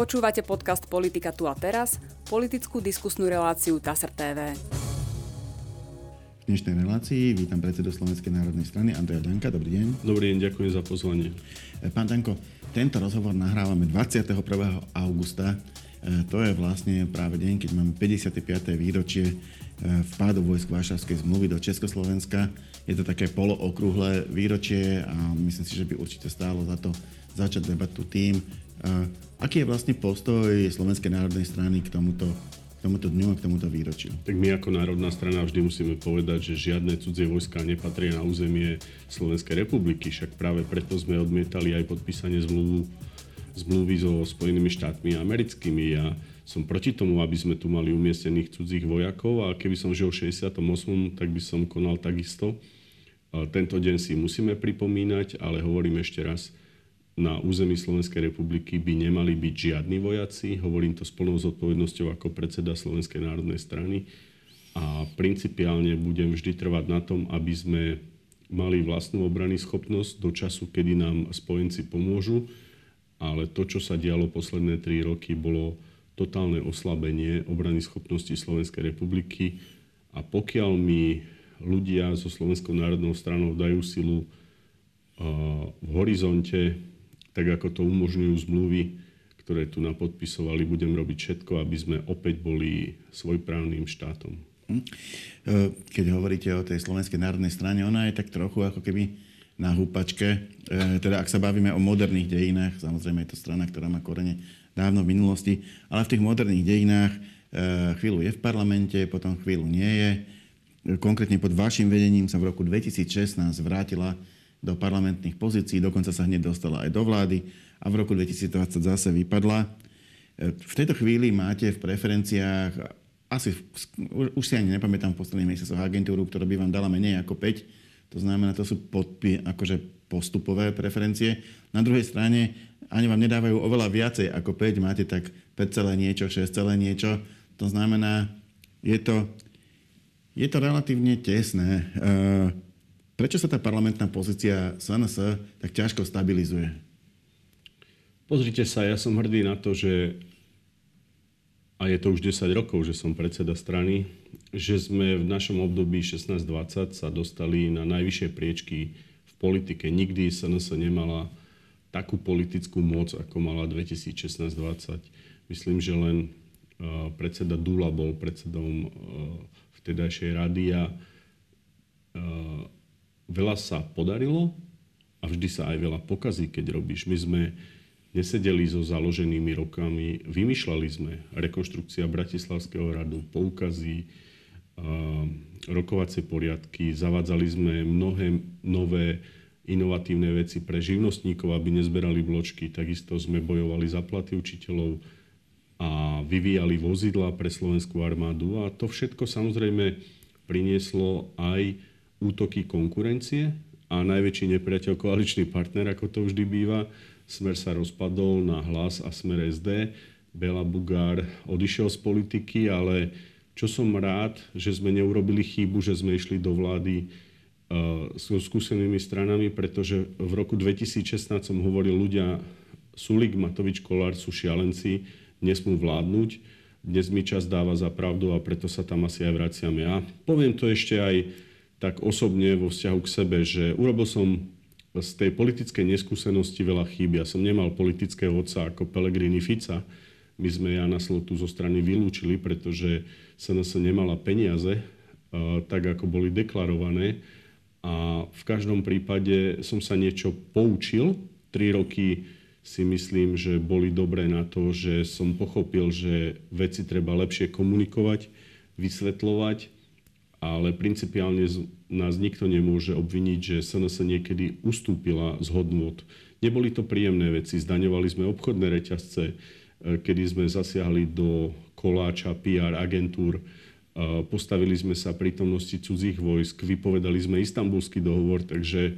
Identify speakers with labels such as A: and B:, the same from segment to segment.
A: Počúvate podcast Politika tu a teraz, politickú diskusnú reláciu TASR TV.
B: V dnešnej relácii vítam predsedu Slovenskej národnej strany Andreja Danka. Dobrý deň.
C: Dobrý deň, ďakujem za pozvanie.
B: Pán Danko, tento rozhovor nahrávame 21. augusta. E, to je vlastne práve deň, keď máme 55. výročie e, vpádu vojsk Varšavskej zmluvy do Československa. Je to také polookrúhle výročie a myslím si, že by určite stálo za to začať debatu tým, aký je vlastne postoj Slovenskej národnej strany k tomuto, k tomuto dňu a k tomuto výročiu?
C: Tak my ako národná strana vždy musíme povedať, že žiadne cudzie vojska nepatria na územie Slovenskej republiky, však práve preto sme odmietali aj podpísanie zmluvu, zmluvy so Spojenými štátmi americkými. Ja som proti tomu, aby sme tu mali umiestnených cudzích vojakov a keby som žil v 68., tak by som konal takisto. Tento deň si musíme pripomínať, ale hovorím ešte raz, na území Slovenskej republiky by nemali byť žiadni vojaci. Hovorím to s plnou zodpovednosťou ako predseda Slovenskej národnej strany. A principiálne budem vždy trvať na tom, aby sme mali vlastnú obrany schopnosť do času, kedy nám spojenci pomôžu. Ale to, čo sa dialo posledné tri roky, bolo totálne oslabenie obrany schopnosti Slovenskej republiky. A pokiaľ mi ľudia so Slovenskou národnou stranou dajú silu v horizonte tak ako to umožňujú zmluvy, ktoré tu napodpisovali, budem robiť všetko, aby sme opäť boli svojprávnym štátom. Hm.
B: E, keď hovoríte o tej Slovenskej národnej strane, ona je tak trochu ako keby na húpačke. E, teda ak sa bavíme o moderných dejinách, samozrejme je to strana, ktorá má korene dávno v minulosti, ale v tých moderných dejinách e, chvíľu je v parlamente, potom chvíľu nie je. Konkrétne pod vašim vedením sa v roku 2016 vrátila do parlamentných pozícií, dokonca sa hneď dostala aj do vlády a v roku 2020 zase vypadla. E, v tejto chvíli máte v preferenciách, asi už si ani nepamätám v posledných mesiacoch agentúru, ktorá by vám dala menej ako 5. To znamená, to sú podpy, akože postupové preferencie. Na druhej strane ani vám nedávajú oveľa viacej ako 5, máte tak 5 celé niečo, 6 celé niečo. To znamená, je to, je to relatívne tesné. E, Prečo sa tá parlamentná pozícia SNS tak ťažko stabilizuje?
C: Pozrite sa, ja som hrdý na to, že a je to už 10 rokov, že som predseda strany, že sme v našom období 16-20 sa dostali na najvyššie priečky v politike. Nikdy SNS nemala takú politickú moc, ako mala 2016-20. Myslím, že len uh, predseda Dula bol predsedom uh, vtedajšej rady a uh, veľa sa podarilo a vždy sa aj veľa pokazí, keď robíš. My sme nesedeli so založenými rokami, vymýšľali sme rekonštrukcia Bratislavského radu, poukazy, rokovacie poriadky, zavádzali sme mnohé nové inovatívne veci pre živnostníkov, aby nezberali bločky. Takisto sme bojovali za platy učiteľov a vyvíjali vozidla pre slovenskú armádu. A to všetko samozrejme prinieslo aj útoky konkurencie a najväčší nepriateľ koaličný partner, ako to vždy býva. Smer sa rozpadol na hlas a Smer SD. Bela Bugár odišiel z politiky, ale čo som rád, že sme neurobili chybu, že sme išli do vlády uh, so skúsenými stranami, pretože v roku 2016 som hovoril ľudia, Sulik, Matovič, Kolár sú šialenci, nesmú vládnuť. Dnes mi čas dáva za pravdu a preto sa tam asi aj vraciam ja. Poviem to ešte aj tak osobne vo vzťahu k sebe, že urobil som z tej politickej neskúsenosti veľa chýb. Ja som nemal politického otca ako Pelegrini Fica. My sme Jana Slotu zo strany vylúčili, pretože SNS nemala peniaze, eh, tak ako boli deklarované. A v každom prípade som sa niečo poučil. Tri roky si myslím, že boli dobré na to, že som pochopil, že veci treba lepšie komunikovať, vysvetľovať ale principiálne nás nikto nemôže obviniť, že SNS niekedy ustúpila z hodnot. Neboli to príjemné veci, zdaňovali sme obchodné reťazce, e, kedy sme zasiahli do koláča PR agentúr, e, postavili sme sa prítomnosti cudzích vojsk, vypovedali sme istambulský dohovor, takže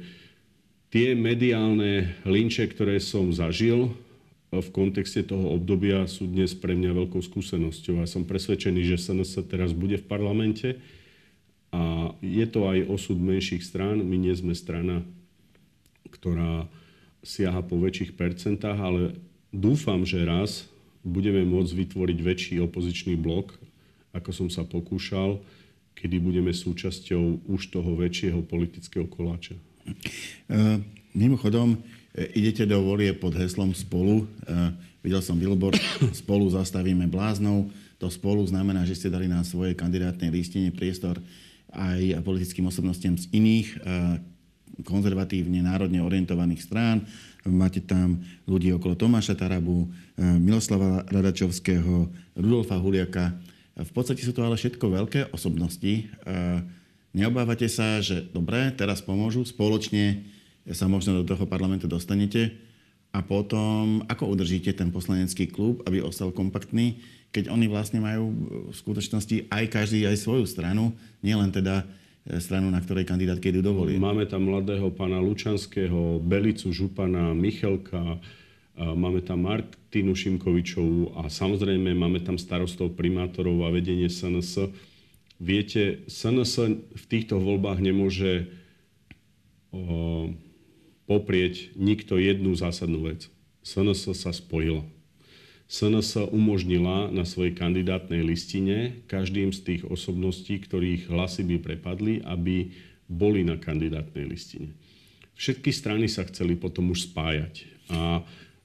C: tie mediálne linče, ktoré som zažil e, v kontexte toho obdobia sú dnes pre mňa veľkou skúsenosťou. Ja som presvedčený, že SNS teraz bude v parlamente, a je to aj osud menších strán. My nie sme strana, ktorá siaha po väčších percentách, ale dúfam, že raz budeme môcť vytvoriť väčší opozičný blok, ako som sa pokúšal, kedy budeme súčasťou už toho väčšieho politického koláča.
B: Uh, mimochodom, idete do volie pod heslom Spolu. Uh, videl som billboard Spolu zastavíme bláznou. To spolu znamená, že ste dali na svojej kandidátnej listine priestor aj politickým osobnostiam z iných uh, konzervatívne, národne orientovaných strán. Máte tam ľudí okolo Tomáša Tarabu, Miloslava Radačovského, Rudolfa Huliaka. V podstate sú to ale všetko veľké osobnosti. Neobávate sa, že dobre, teraz pomôžu, spoločne sa možno do toho parlamentu dostanete a potom ako udržíte ten poslanecký klub, aby ostal kompaktný, keď oni vlastne majú v skutočnosti aj každý aj svoju stranu, nielen teda E, stranu, na ktorej kandidátke idú do
C: Máme tam mladého pána Lučanského, Belicu, Župana, Michelka, máme tam Martinu Šimkovičovú a samozrejme máme tam starostov, primátorov a vedenie SNS. Viete, SNS v týchto voľbách nemôže poprieť nikto jednu zásadnú vec. SNS sa spojila. SNS umožnila na svojej kandidátnej listine každým z tých osobností, ktorých hlasy by prepadli, aby boli na kandidátnej listine. Všetky strany sa chceli potom už spájať. A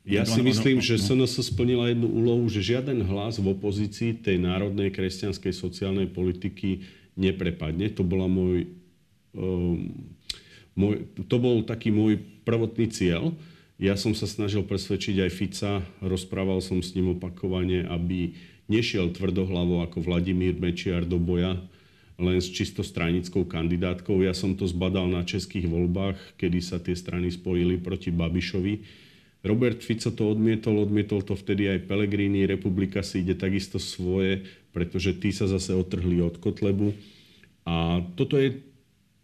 C: ja si myslím, že SNS splnila jednu úlohu, že žiaden hlas v opozícii tej národnej kresťanskej sociálnej politiky neprepadne. To, bola môj, um, môj, to bol taký môj prvotný cieľ. Ja som sa snažil presvedčiť aj Fica, rozprával som s ním opakovane, aby nešiel tvrdohlavo ako Vladimír Mečiar do boja len s čisto stranickou kandidátkou. Ja som to zbadal na českých voľbách, kedy sa tie strany spojili proti Babišovi. Robert Fico to odmietol, odmietol to vtedy aj Pelegrini, Republika si ide takisto svoje, pretože tí sa zase otrhli od Kotlebu. A toto je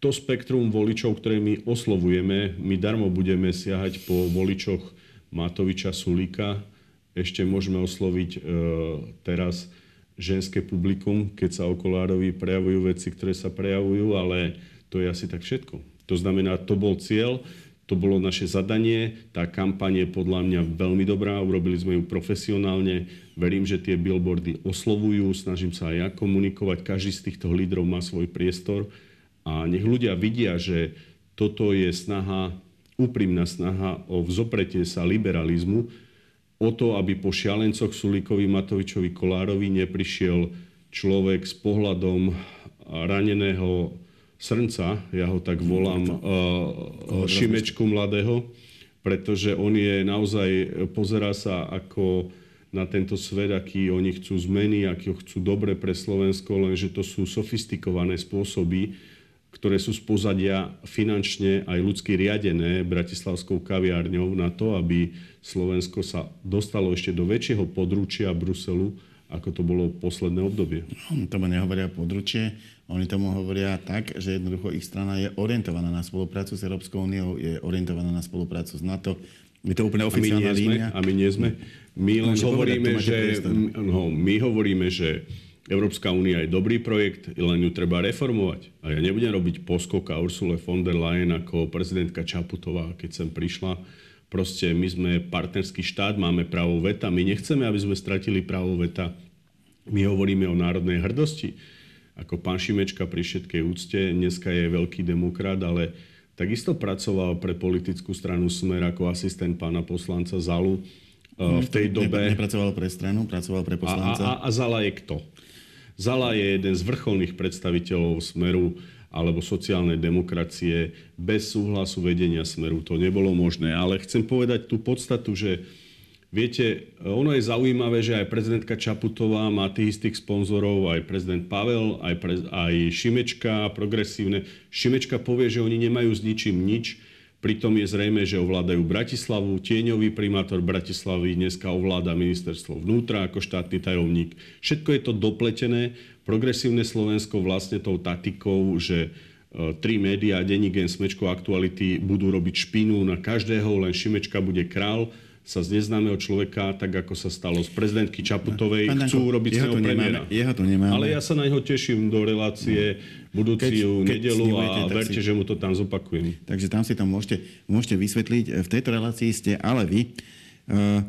C: to spektrum voličov, ktoré my oslovujeme, my darmo budeme siahať po voličoch Matoviča Sulíka. Ešte môžeme osloviť e, teraz ženské publikum, keď sa okolárovi prejavujú veci, ktoré sa prejavujú, ale to je asi tak všetko. To znamená, to bol cieľ, to bolo naše zadanie, tá kampaň je podľa mňa veľmi dobrá, urobili sme ju profesionálne, verím, že tie billboardy oslovujú, snažím sa aj ja komunikovať, každý z týchto lídrov má svoj priestor a nech ľudia vidia, že toto je snaha, úprimná snaha o vzopretie sa liberalizmu, o to, aby po šialencoch Sulíkovi, Matovičovi, Kolárovi neprišiel človek s pohľadom raneného srnca, ja ho tak volám, uh, Šimečku mladého, pretože on je naozaj, pozerá sa ako na tento svet, aký oni chcú zmeny, aký ho chcú dobre pre Slovensko, lenže to sú sofistikované spôsoby, ktoré sú z pozadia finančne aj ľudsky riadené Bratislavskou kaviárňou na to, aby Slovensko sa dostalo ešte do väčšieho područia Bruselu, ako to bolo posledné obdobie.
B: No, tomu nehovoria područie, oni tomu hovoria tak, že jednoducho ich strana je orientovaná na spoluprácu s Európskou úniou, je orientovaná na spoluprácu s NATO. Je to úplne oficiálna
C: a my
B: línia.
C: a my nie sme. My len no, hovoríme, že, no, my hovoríme, že Európska únia je dobrý projekt, len ju treba reformovať. A ja nebudem robiť poskok a Ursule von der Leyen ako prezidentka Čaputová, keď sem prišla. Proste my sme partnerský štát, máme právo veta. My nechceme, aby sme stratili právo veta. My hovoríme o národnej hrdosti. Ako pán Šimečka pri všetkej úcte, dneska je veľký demokrat, ale takisto pracoval pre politickú stranu Smer ako asistent pána poslanca Zalu. V tej dobe...
B: Nepracoval pre stranu, pracoval pre poslanca.
C: A, a, a Zala je kto? Zala je jeden z vrcholných predstaviteľov Smeru alebo sociálnej demokracie. Bez súhlasu vedenia Smeru to nebolo možné. Ale chcem povedať tú podstatu, že Viete, ono je zaujímavé, že aj prezidentka Čaputová má tých istých sponzorov, aj prezident Pavel, aj, pre, aj Šimečka, progresívne. Šimečka povie, že oni nemajú s ničím nič, Pritom je zrejme, že ovládajú Bratislavu. Tieňový primátor Bratislavy dneska ovláda ministerstvo vnútra ako štátny tajomník. Všetko je to dopletené. Progresívne Slovensko vlastne tou taktikou, že e, tri médiá, Denní gen, Smečko, Aktuality budú robiť špinu na každého, len Šimečka bude král sa z neznámeho človeka, tak ako sa stalo z prezidentky Čaputovej, Pán chcú Danko, robiť z neho premiéra.
B: Jeho to nemáme.
C: Ale ja sa na neho teším do relácie no. budúci nedelu a verte, si... že mu to tam zopakujem.
B: Takže tam si to môžete, môžete vysvetliť. V tejto relácii ste ale vy. Uh,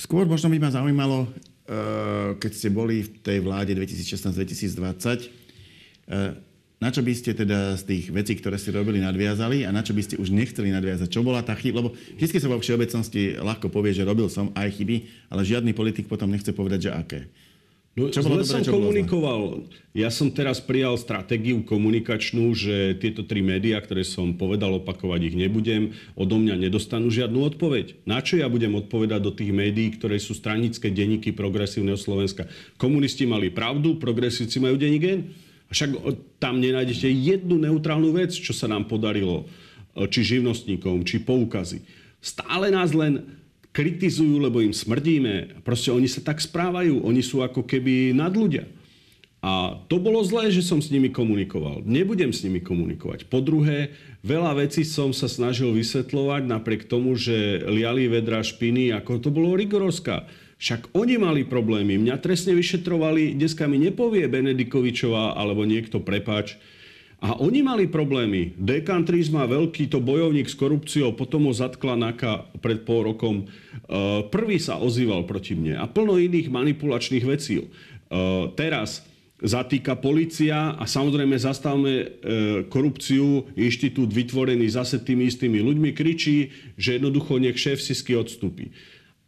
B: Skôr možno by ma zaujímalo, uh, keď ste boli v tej vláde 2016-2020, uh, na čo by ste teda z tých vecí, ktoré ste robili, nadviazali a na čo by ste už nechceli nadviazať? Čo bola tá chyba? Lebo vždy sa vo všeobecnosti ľahko povie, že robil som aj chyby, ale žiadny politik potom nechce povedať, že aké.
C: No, čo bolo dobré, som čo komunikoval. Ja som teraz prijal stratégiu komunikačnú, že tieto tri médiá, ktoré som povedal, opakovať ich nebudem, odo mňa nedostanú žiadnu odpoveď. Na čo ja budem odpovedať do tých médií, ktoré sú stranické denníky progresívneho Slovenska? Komunisti mali pravdu, progresívci majú denník N. Však tam nenájdete jednu neutrálnu vec, čo sa nám podarilo, či živnostníkom, či poukazy. Stále nás len kritizujú, lebo im smrdíme. Proste oni sa tak správajú. Oni sú ako keby nadľudia. A to bolo zlé, že som s nimi komunikoval. Nebudem s nimi komunikovať. Po druhé, veľa vecí som sa snažil vysvetľovať napriek tomu, že liali vedra špiny, ako to bolo rigorovská. Však oni mali problémy. Mňa trestne vyšetrovali, dneska mi nepovie Benedikovičová alebo niekto prepač. A oni mali problémy. Dekan Tris má veľký to bojovník s korupciou, potom ho zatkla NAKA pred pol rokom. E, prvý sa ozýval proti mne a plno iných manipulačných vecí. E, teraz zatýka policia a samozrejme zastavme e, korupciu, inštitút vytvorený zase tými istými ľuďmi, kričí, že jednoducho nech šéf Sisky odstúpi.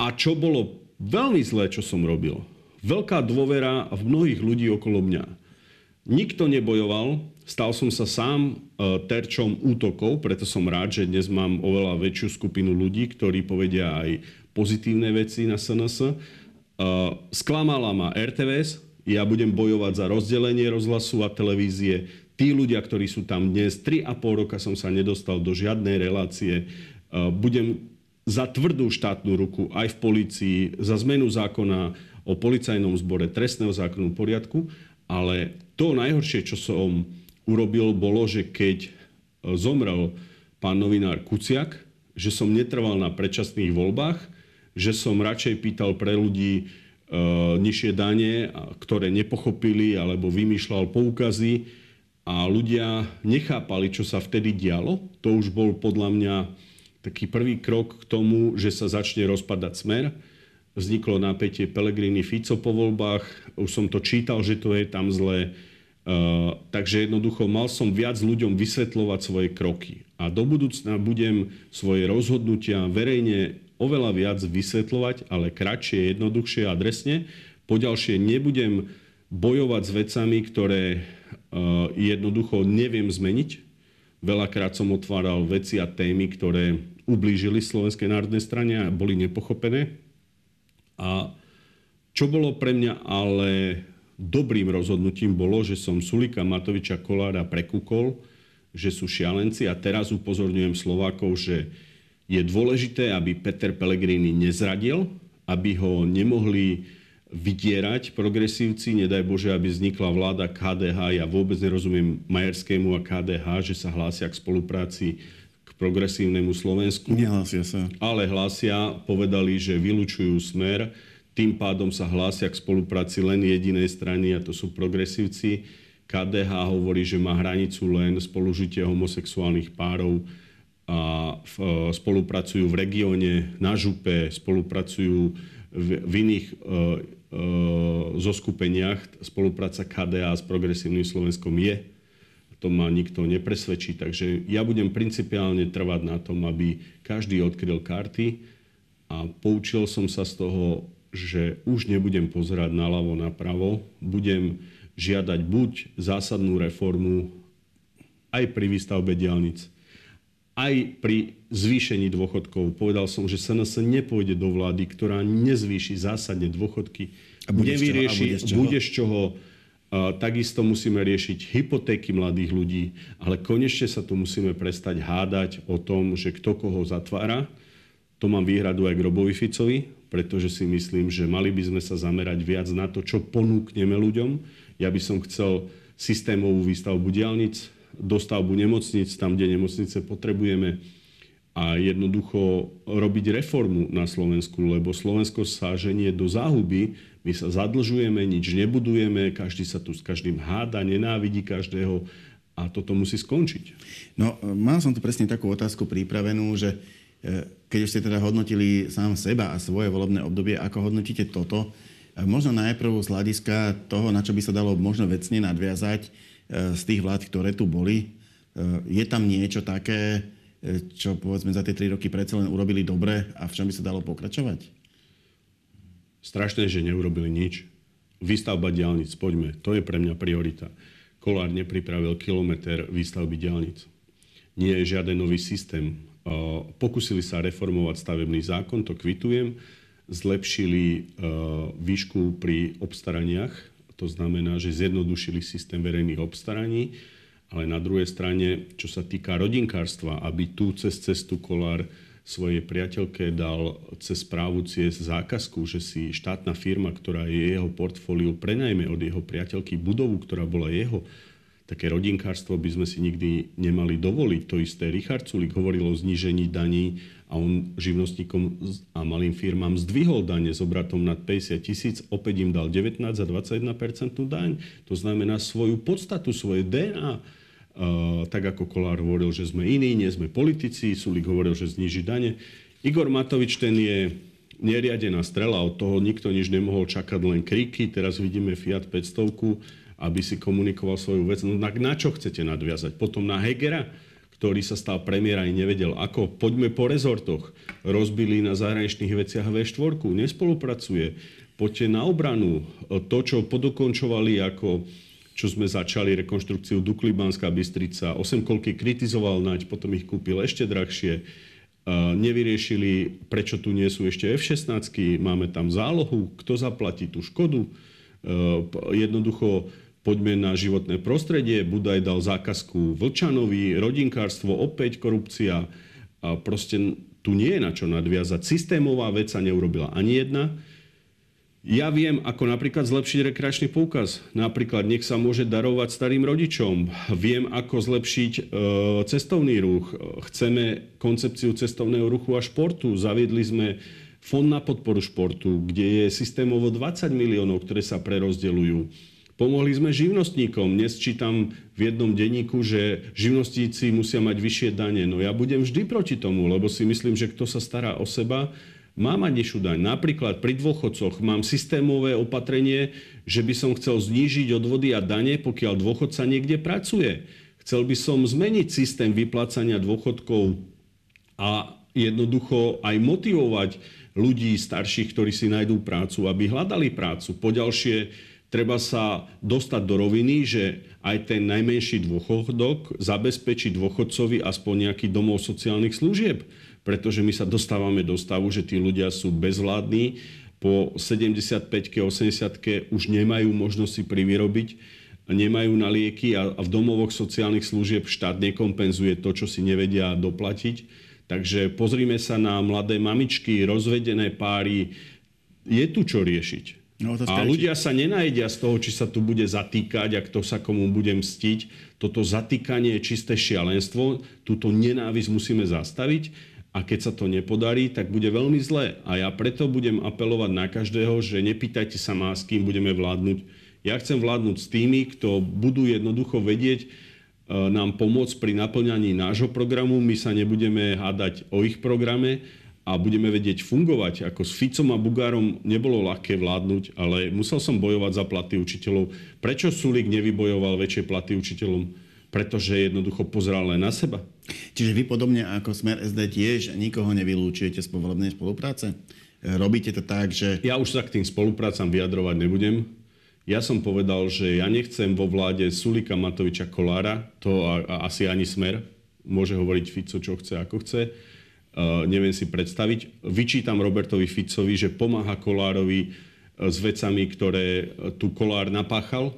C: A čo bolo Veľmi zlé, čo som robil. Veľká dôvera v mnohých ľudí okolo mňa. Nikto nebojoval, stal som sa sám e, terčom útokov, preto som rád, že dnes mám oveľa väčšiu skupinu ľudí, ktorí povedia aj pozitívne veci na SNS. E, sklamala ma RTVS, ja budem bojovať za rozdelenie rozhlasu a televízie. Tí ľudia, ktorí sú tam dnes, 3,5 roka som sa nedostal do žiadnej relácie. E, budem za tvrdú štátnu ruku aj v polícii, za zmenu zákona o policajnom zbore trestného zákonu poriadku, ale to najhoršie, čo som urobil, bolo, že keď e, zomrel pán novinár Kuciak, že som netrval na predčasných voľbách, že som radšej pýtal pre ľudí e, nižšie dane, ktoré nepochopili, alebo vymýšľal poukazy a ľudia nechápali, čo sa vtedy dialo. To už bol podľa mňa taký prvý krok k tomu, že sa začne rozpadať smer. Vzniklo napätie Pelegrini Fico po voľbách, už som to čítal, že to je tam zlé. Uh, takže jednoducho mal som viac ľuďom vysvetľovať svoje kroky. A do budúcna budem svoje rozhodnutia verejne oveľa viac vysvetľovať, ale kratšie, jednoduchšie, adresne. Poďalšie nebudem bojovať s vecami, ktoré uh, jednoducho neviem zmeniť, Veľakrát som otváral veci a témy, ktoré ublížili Slovenskej národnej strane a boli nepochopené. A čo bolo pre mňa ale dobrým rozhodnutím bolo, že som Sulika Matoviča Kolára prekúkol, že sú šialenci a teraz upozorňujem Slovákov, že je dôležité, aby Peter Pellegrini nezradil, aby ho nemohli vydierať progresívci, nedaj Bože, aby vznikla vláda KDH. Ja vôbec nerozumiem Majerskému a KDH, že sa hlásia k spolupráci progresívnemu Slovensku.
B: Nehlásia sa.
C: Ale hlásia, povedali, že vylučujú smer, tým pádom sa hlásia k spolupráci len jedinej strany a to sú progresívci. KDH hovorí, že má hranicu len spolužitie homosexuálnych párov a v, spolupracujú v regióne, na župe, spolupracujú v, v iných e, E, zo skupeniach spolupráca KDA s Progresívnym Slovenskom je. To ma nikto nepresvedčí, takže ja budem principiálne trvať na tom, aby každý odkryl karty a poučil som sa z toho, že už nebudem pozerať naľavo, napravo, budem žiadať buď zásadnú reformu aj pri výstavbe diálnic, aj pri zvýšení dôchodkov. Povedal som, že SNS nepôjde do vlády, ktorá nezvýši zásadne dôchodky, a bude nevyrieši, z čoho? bude z čoho. Takisto musíme riešiť hypotéky mladých ľudí, ale konečne sa tu musíme prestať hádať o tom, že kto koho zatvára. To mám výhradu aj k Robovi Ficovi, pretože si myslím, že mali by sme sa zamerať viac na to, čo ponúkneme ľuďom. Ja by som chcel systémovú výstavbu diálnic, dostavbu nemocnic tam, kde nemocnice potrebujeme a jednoducho robiť reformu na Slovensku, lebo Slovensko sa ženie do záhuby, my sa zadlžujeme, nič nebudujeme, každý sa tu s každým háda, nenávidí každého a toto musí skončiť.
B: No, mal som tu presne takú otázku pripravenú, že keď už ste teda hodnotili sám seba a svoje volebné obdobie, ako hodnotíte toto? Možno najprv z hľadiska toho, na čo by sa dalo možno vecne nadviazať z tých vlád, ktoré tu boli. Je tam niečo také, čo povedzme za tie tri roky predsa len urobili dobre a v čom by sa dalo pokračovať?
C: Strašné, že neurobili nič. Výstavba diálnic, poďme, to je pre mňa priorita. Kolár nepripravil kilometr výstavby diálnic. Nie je žiaden nový systém Pokúsili sa reformovať stavebný zákon, to kvitujem. Zlepšili výšku pri obstaraniach, to znamená, že zjednodušili systém verejných obstaraní, ale na druhej strane, čo sa týka rodinkárstva, aby tu cez cestu kolár svojej priateľke dal cez správu ciest zákazku, že si štátna firma, ktorá je jeho portfóliu, prenajme od jeho priateľky budovu, ktorá bola jeho, také rodinkárstvo by sme si nikdy nemali dovoliť. To isté Richard Sulik hovoril o znížení daní a on živnostníkom a malým firmám zdvihol dane s obratom nad 50 tisíc, opäť im dal 19 a 21% daň. To znamená svoju podstatu, svoje DNA. Tak ako Kolár hovoril, že sme iní, nie sme politici, Sulik hovoril, že zniží dane. Igor Matovič ten je neriadená strela, od toho nikto nič nemohol čakať, len kriky. Teraz vidíme Fiat 500 aby si komunikoval svoju vec. No na, na čo chcete nadviazať? Potom na Hegera, ktorý sa stal premiér a nevedel ako. Poďme po rezortoch. Rozbili na zahraničných veciach V4, nespolupracuje. Poďte na obranu. To, čo podokončovali ako čo sme začali rekonštrukciu Dukly Banská Bystrica. 8 kolky kritizoval Naď, potom ich kúpil ešte drahšie. Nevyriešili, prečo tu nie sú ešte F-16, máme tam zálohu, kto zaplatí tú škodu. Jednoducho poďme na životné prostredie, Budaj dal zákazku Vlčanovi, rodinkárstvo, opäť korupcia. A proste tu nie je na čo nadviazať. Systémová vec sa neurobila ani jedna. Ja viem, ako napríklad zlepšiť rekreačný poukaz. Napríklad nech sa môže darovať starým rodičom. Viem, ako zlepšiť e, cestovný ruch. Chceme koncepciu cestovného ruchu a športu. Zaviedli sme fond na podporu športu, kde je systémovo 20 miliónov, ktoré sa prerozdeľujú. Pomohli sme živnostníkom. Dnes čítam v jednom denníku, že živnostníci musia mať vyššie dane. No ja budem vždy proti tomu, lebo si myslím, že kto sa stará o seba, má mať nižšiu daň. Napríklad pri dôchodcoch mám systémové opatrenie, že by som chcel znížiť odvody a dane, pokiaľ dôchodca niekde pracuje. Chcel by som zmeniť systém vyplácania dôchodkov a jednoducho aj motivovať ľudí starších, ktorí si nájdú prácu, aby hľadali prácu. Poďalšie treba sa dostať do roviny, že aj ten najmenší dôchodok zabezpečí dôchodcovi aspoň nejaký domov sociálnych služieb. Pretože my sa dostávame do stavu, že tí ľudia sú bezvládni, po 75-ke, 80-ke už nemajú možnosť si privyrobiť, nemajú na lieky a v domovoch sociálnych služieb štát nekompenzuje to, čo si nevedia doplatiť. Takže pozrime sa na mladé mamičky, rozvedené páry. Je tu čo riešiť. No, a ľudia sa nenajdia z toho, či sa tu bude zatýkať a kto sa komu bude mstiť. Toto zatýkanie je čisté šialenstvo. Túto nenávisť musíme zastaviť a keď sa to nepodarí, tak bude veľmi zlé. A ja preto budem apelovať na každého, že nepýtajte sa ma, s kým budeme vládnuť. Ja chcem vládnuť s tými, kto budú jednoducho vedieť e, nám pomôcť pri naplňaní nášho programu. My sa nebudeme hádať o ich programe, a budeme vedieť fungovať. Ako s Ficom a Bugárom nebolo ľahké vládnuť, ale musel som bojovať za platy učiteľov. Prečo Sulik nevybojoval väčšie platy učiteľom? Pretože jednoducho pozeral len na seba.
B: Čiže vy podobne ako Smer SD tiež nikoho nevylúčujete z povolebnej spolupráce? Robíte to tak, že...
C: Ja už sa k tým spoluprácam vyjadrovať nebudem. Ja som povedal, že ja nechcem vo vláde Sulika Matoviča Kolára, to a, a asi ani Smer. Môže hovoriť Fico, čo chce, ako chce neviem si predstaviť. Vyčítam Robertovi Ficovi, že pomáha Kolárovi e, s vecami, ktoré e, tu Kolár napáchal.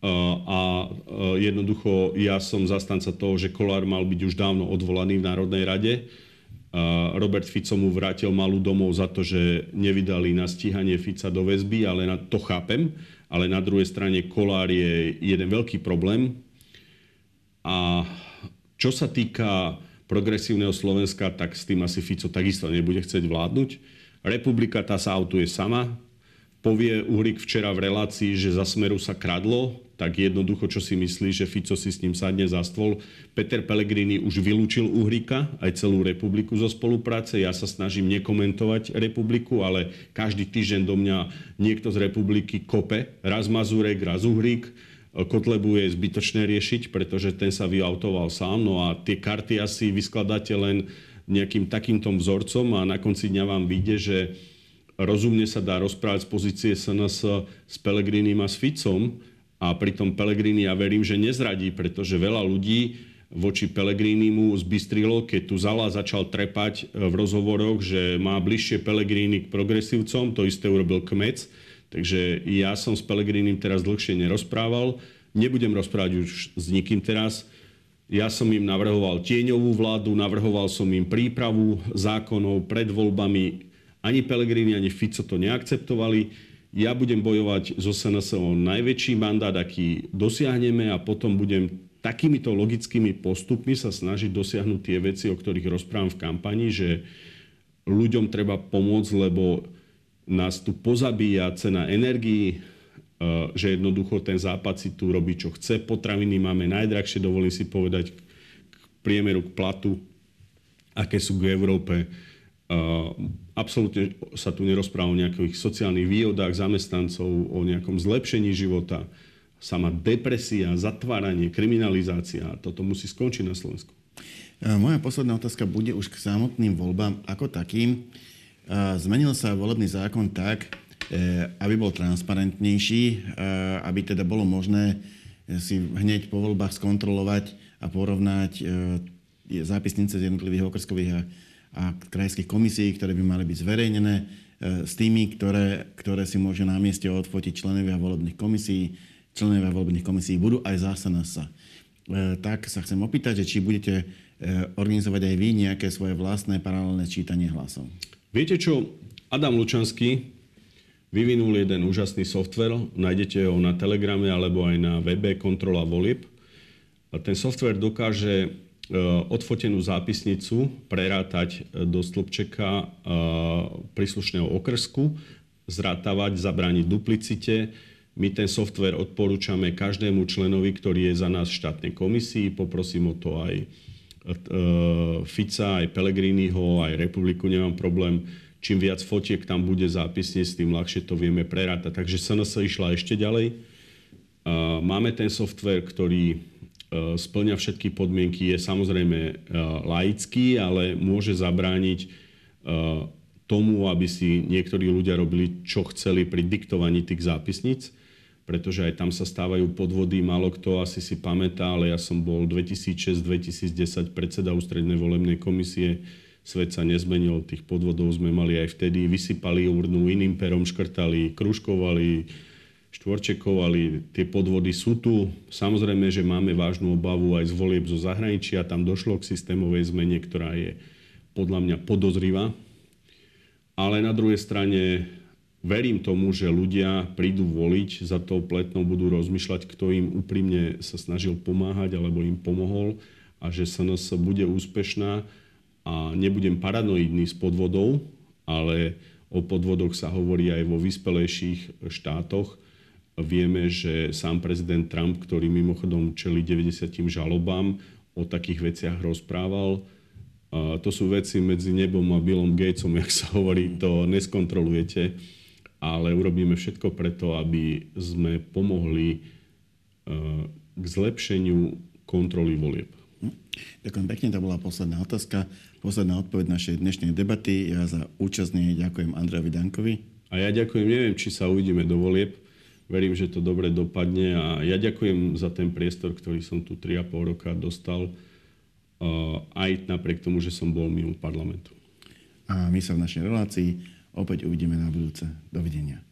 C: E, a jednoducho ja som zastanca toho, že Kolár mal byť už dávno odvolaný v Národnej rade. Robert Fico mu vrátil malú domov za to, že nevydali na stíhanie Fica do väzby, ale na to chápem. Ale na druhej strane Kolár je jeden veľký problém. A čo sa týka progresívneho Slovenska, tak s tým asi Fico takisto nebude chcieť vládnuť. Republika tá sa autuje sama. Povie Uhrik včera v relácii, že za Smeru sa kradlo, tak jednoducho, čo si myslí, že Fico si s ním sadne za stôl. Peter Pellegrini už vylúčil Uhrika, aj celú republiku zo spolupráce. Ja sa snažím nekomentovať republiku, ale každý týždeň do mňa niekto z republiky kope. Raz Mazurek, raz Uhrik. Kotlebu je zbytočné riešiť, pretože ten sa vyautoval sám. No a tie karty asi vyskladáte len nejakým takýmto vzorcom a na konci dňa vám vyjde, že rozumne sa dá rozprávať z pozície SNS s Pelegrinim a s Ficom, a pritom Pelegrini ja verím, že nezradí, pretože veľa ľudí voči Pelegrinimu zbystrilo, keď tu Zala začal trepať e, v rozhovoroch, že má bližšie Pelegrini k progresívcom, to isté urobil Kmec. Takže ja som s Pelegrinim teraz dlhšie nerozprával. Nebudem rozprávať už s nikým teraz. Ja som im navrhoval tieňovú vládu, navrhoval som im prípravu zákonov pred voľbami. Ani Pelegrini, ani Fico to neakceptovali ja budem bojovať zo SNS o najväčší mandát, aký dosiahneme a potom budem takýmito logickými postupmi sa snažiť dosiahnuť tie veci, o ktorých rozprávam v kampani, že ľuďom treba pomôcť, lebo nás tu pozabíja cena energii, e, že jednoducho ten západ si tu robí, čo chce. Potraviny máme najdrahšie, dovolím si povedať, k priemeru k platu, aké sú k Európe Absolútne sa tu nerozpráva o nejakých sociálnych výhodách zamestnancov, o nejakom zlepšení života. Sama depresia, zatváranie, kriminalizácia. Toto musí skončiť na Slovensku.
B: Moja posledná otázka bude už k samotným voľbám ako takým. Zmenil sa volebný zákon tak, e, aby bol transparentnejší, aby teda bolo možné si hneď po voľbách skontrolovať a porovnať e, zápisnice z jednotlivých okrskových a krajských komisí, ktoré by mali byť zverejnené e, s tými, ktoré, ktoré si môžu na mieste odfotiť členovia volebných komisí. Členovia volebných komisí budú aj za SNS. E, tak sa chcem opýtať, že či budete e, organizovať aj vy nejaké svoje vlastné paralelné čítanie hlasov.
C: Viete čo? Adam Lučanský vyvinul jeden úžasný software, nájdete ho na Telegrame alebo aj na webe Kontrola volieb. A ten software dokáže odfotenú zápisnicu prerátať eh, do stĺpčeka eh, príslušného okrsku, zrátavať, zabrániť duplicite. My ten software odporúčame každému členovi, ktorý je za nás v štátnej komisii. Poprosím o to aj Fica, aj Pelegriniho, aj Republiku, nemám problém. Čím viac fotiek tam bude zápisnic, tým ľahšie to vieme prerátať. Takže SNS išla ešte ďalej. Máme ten software, ktorý splňa všetky podmienky, je samozrejme e, laický, ale môže zabrániť e, tomu, aby si niektorí ľudia robili, čo chceli pri diktovaní tých zápisníc, pretože aj tam sa stávajú podvody. Málo kto asi si pamätá, ale ja som bol 2006-2010 predseda ústrednej volebnej komisie. Svet sa nezmenil, tých podvodov sme mali aj vtedy. Vysypali urnu iným perom, škrtali, kružkovali, štvorčekovali. Tie podvody sú tu. Samozrejme, že máme vážnu obavu aj z volieb zo zahraničia. Tam došlo k systémovej zmene, ktorá je podľa mňa podozrivá. Ale na druhej strane verím tomu, že ľudia prídu voliť, za tou pletnou budú rozmýšľať, kto im úprimne sa snažil pomáhať alebo im pomohol a že SNS bude úspešná a nebudem paranoidný z podvodov, ale o podvodoch sa hovorí aj vo vyspelejších štátoch Vieme, že sám prezident Trump, ktorý mimochodom čeli 90 žalobám, o takých veciach rozprával. A to sú veci medzi nebom a Billom Gatesom, jak sa hovorí, to neskontrolujete, ale urobíme všetko preto, aby sme pomohli k zlepšeniu kontroly volieb. Hm.
B: Ďakujem pekne, to bola posledná otázka, posledná odpoveď našej dnešnej debaty. Ja za účasť ďakujem Andrejovi Dankovi.
C: A ja ďakujem, neviem, či sa uvidíme do volieb, Verím, že to dobre dopadne a ja ďakujem za ten priestor, ktorý som tu 3,5 roka dostal, aj napriek tomu, že som bol mimo parlamentu.
B: A my sa v našej relácii opäť uvidíme na budúce. Dovidenia.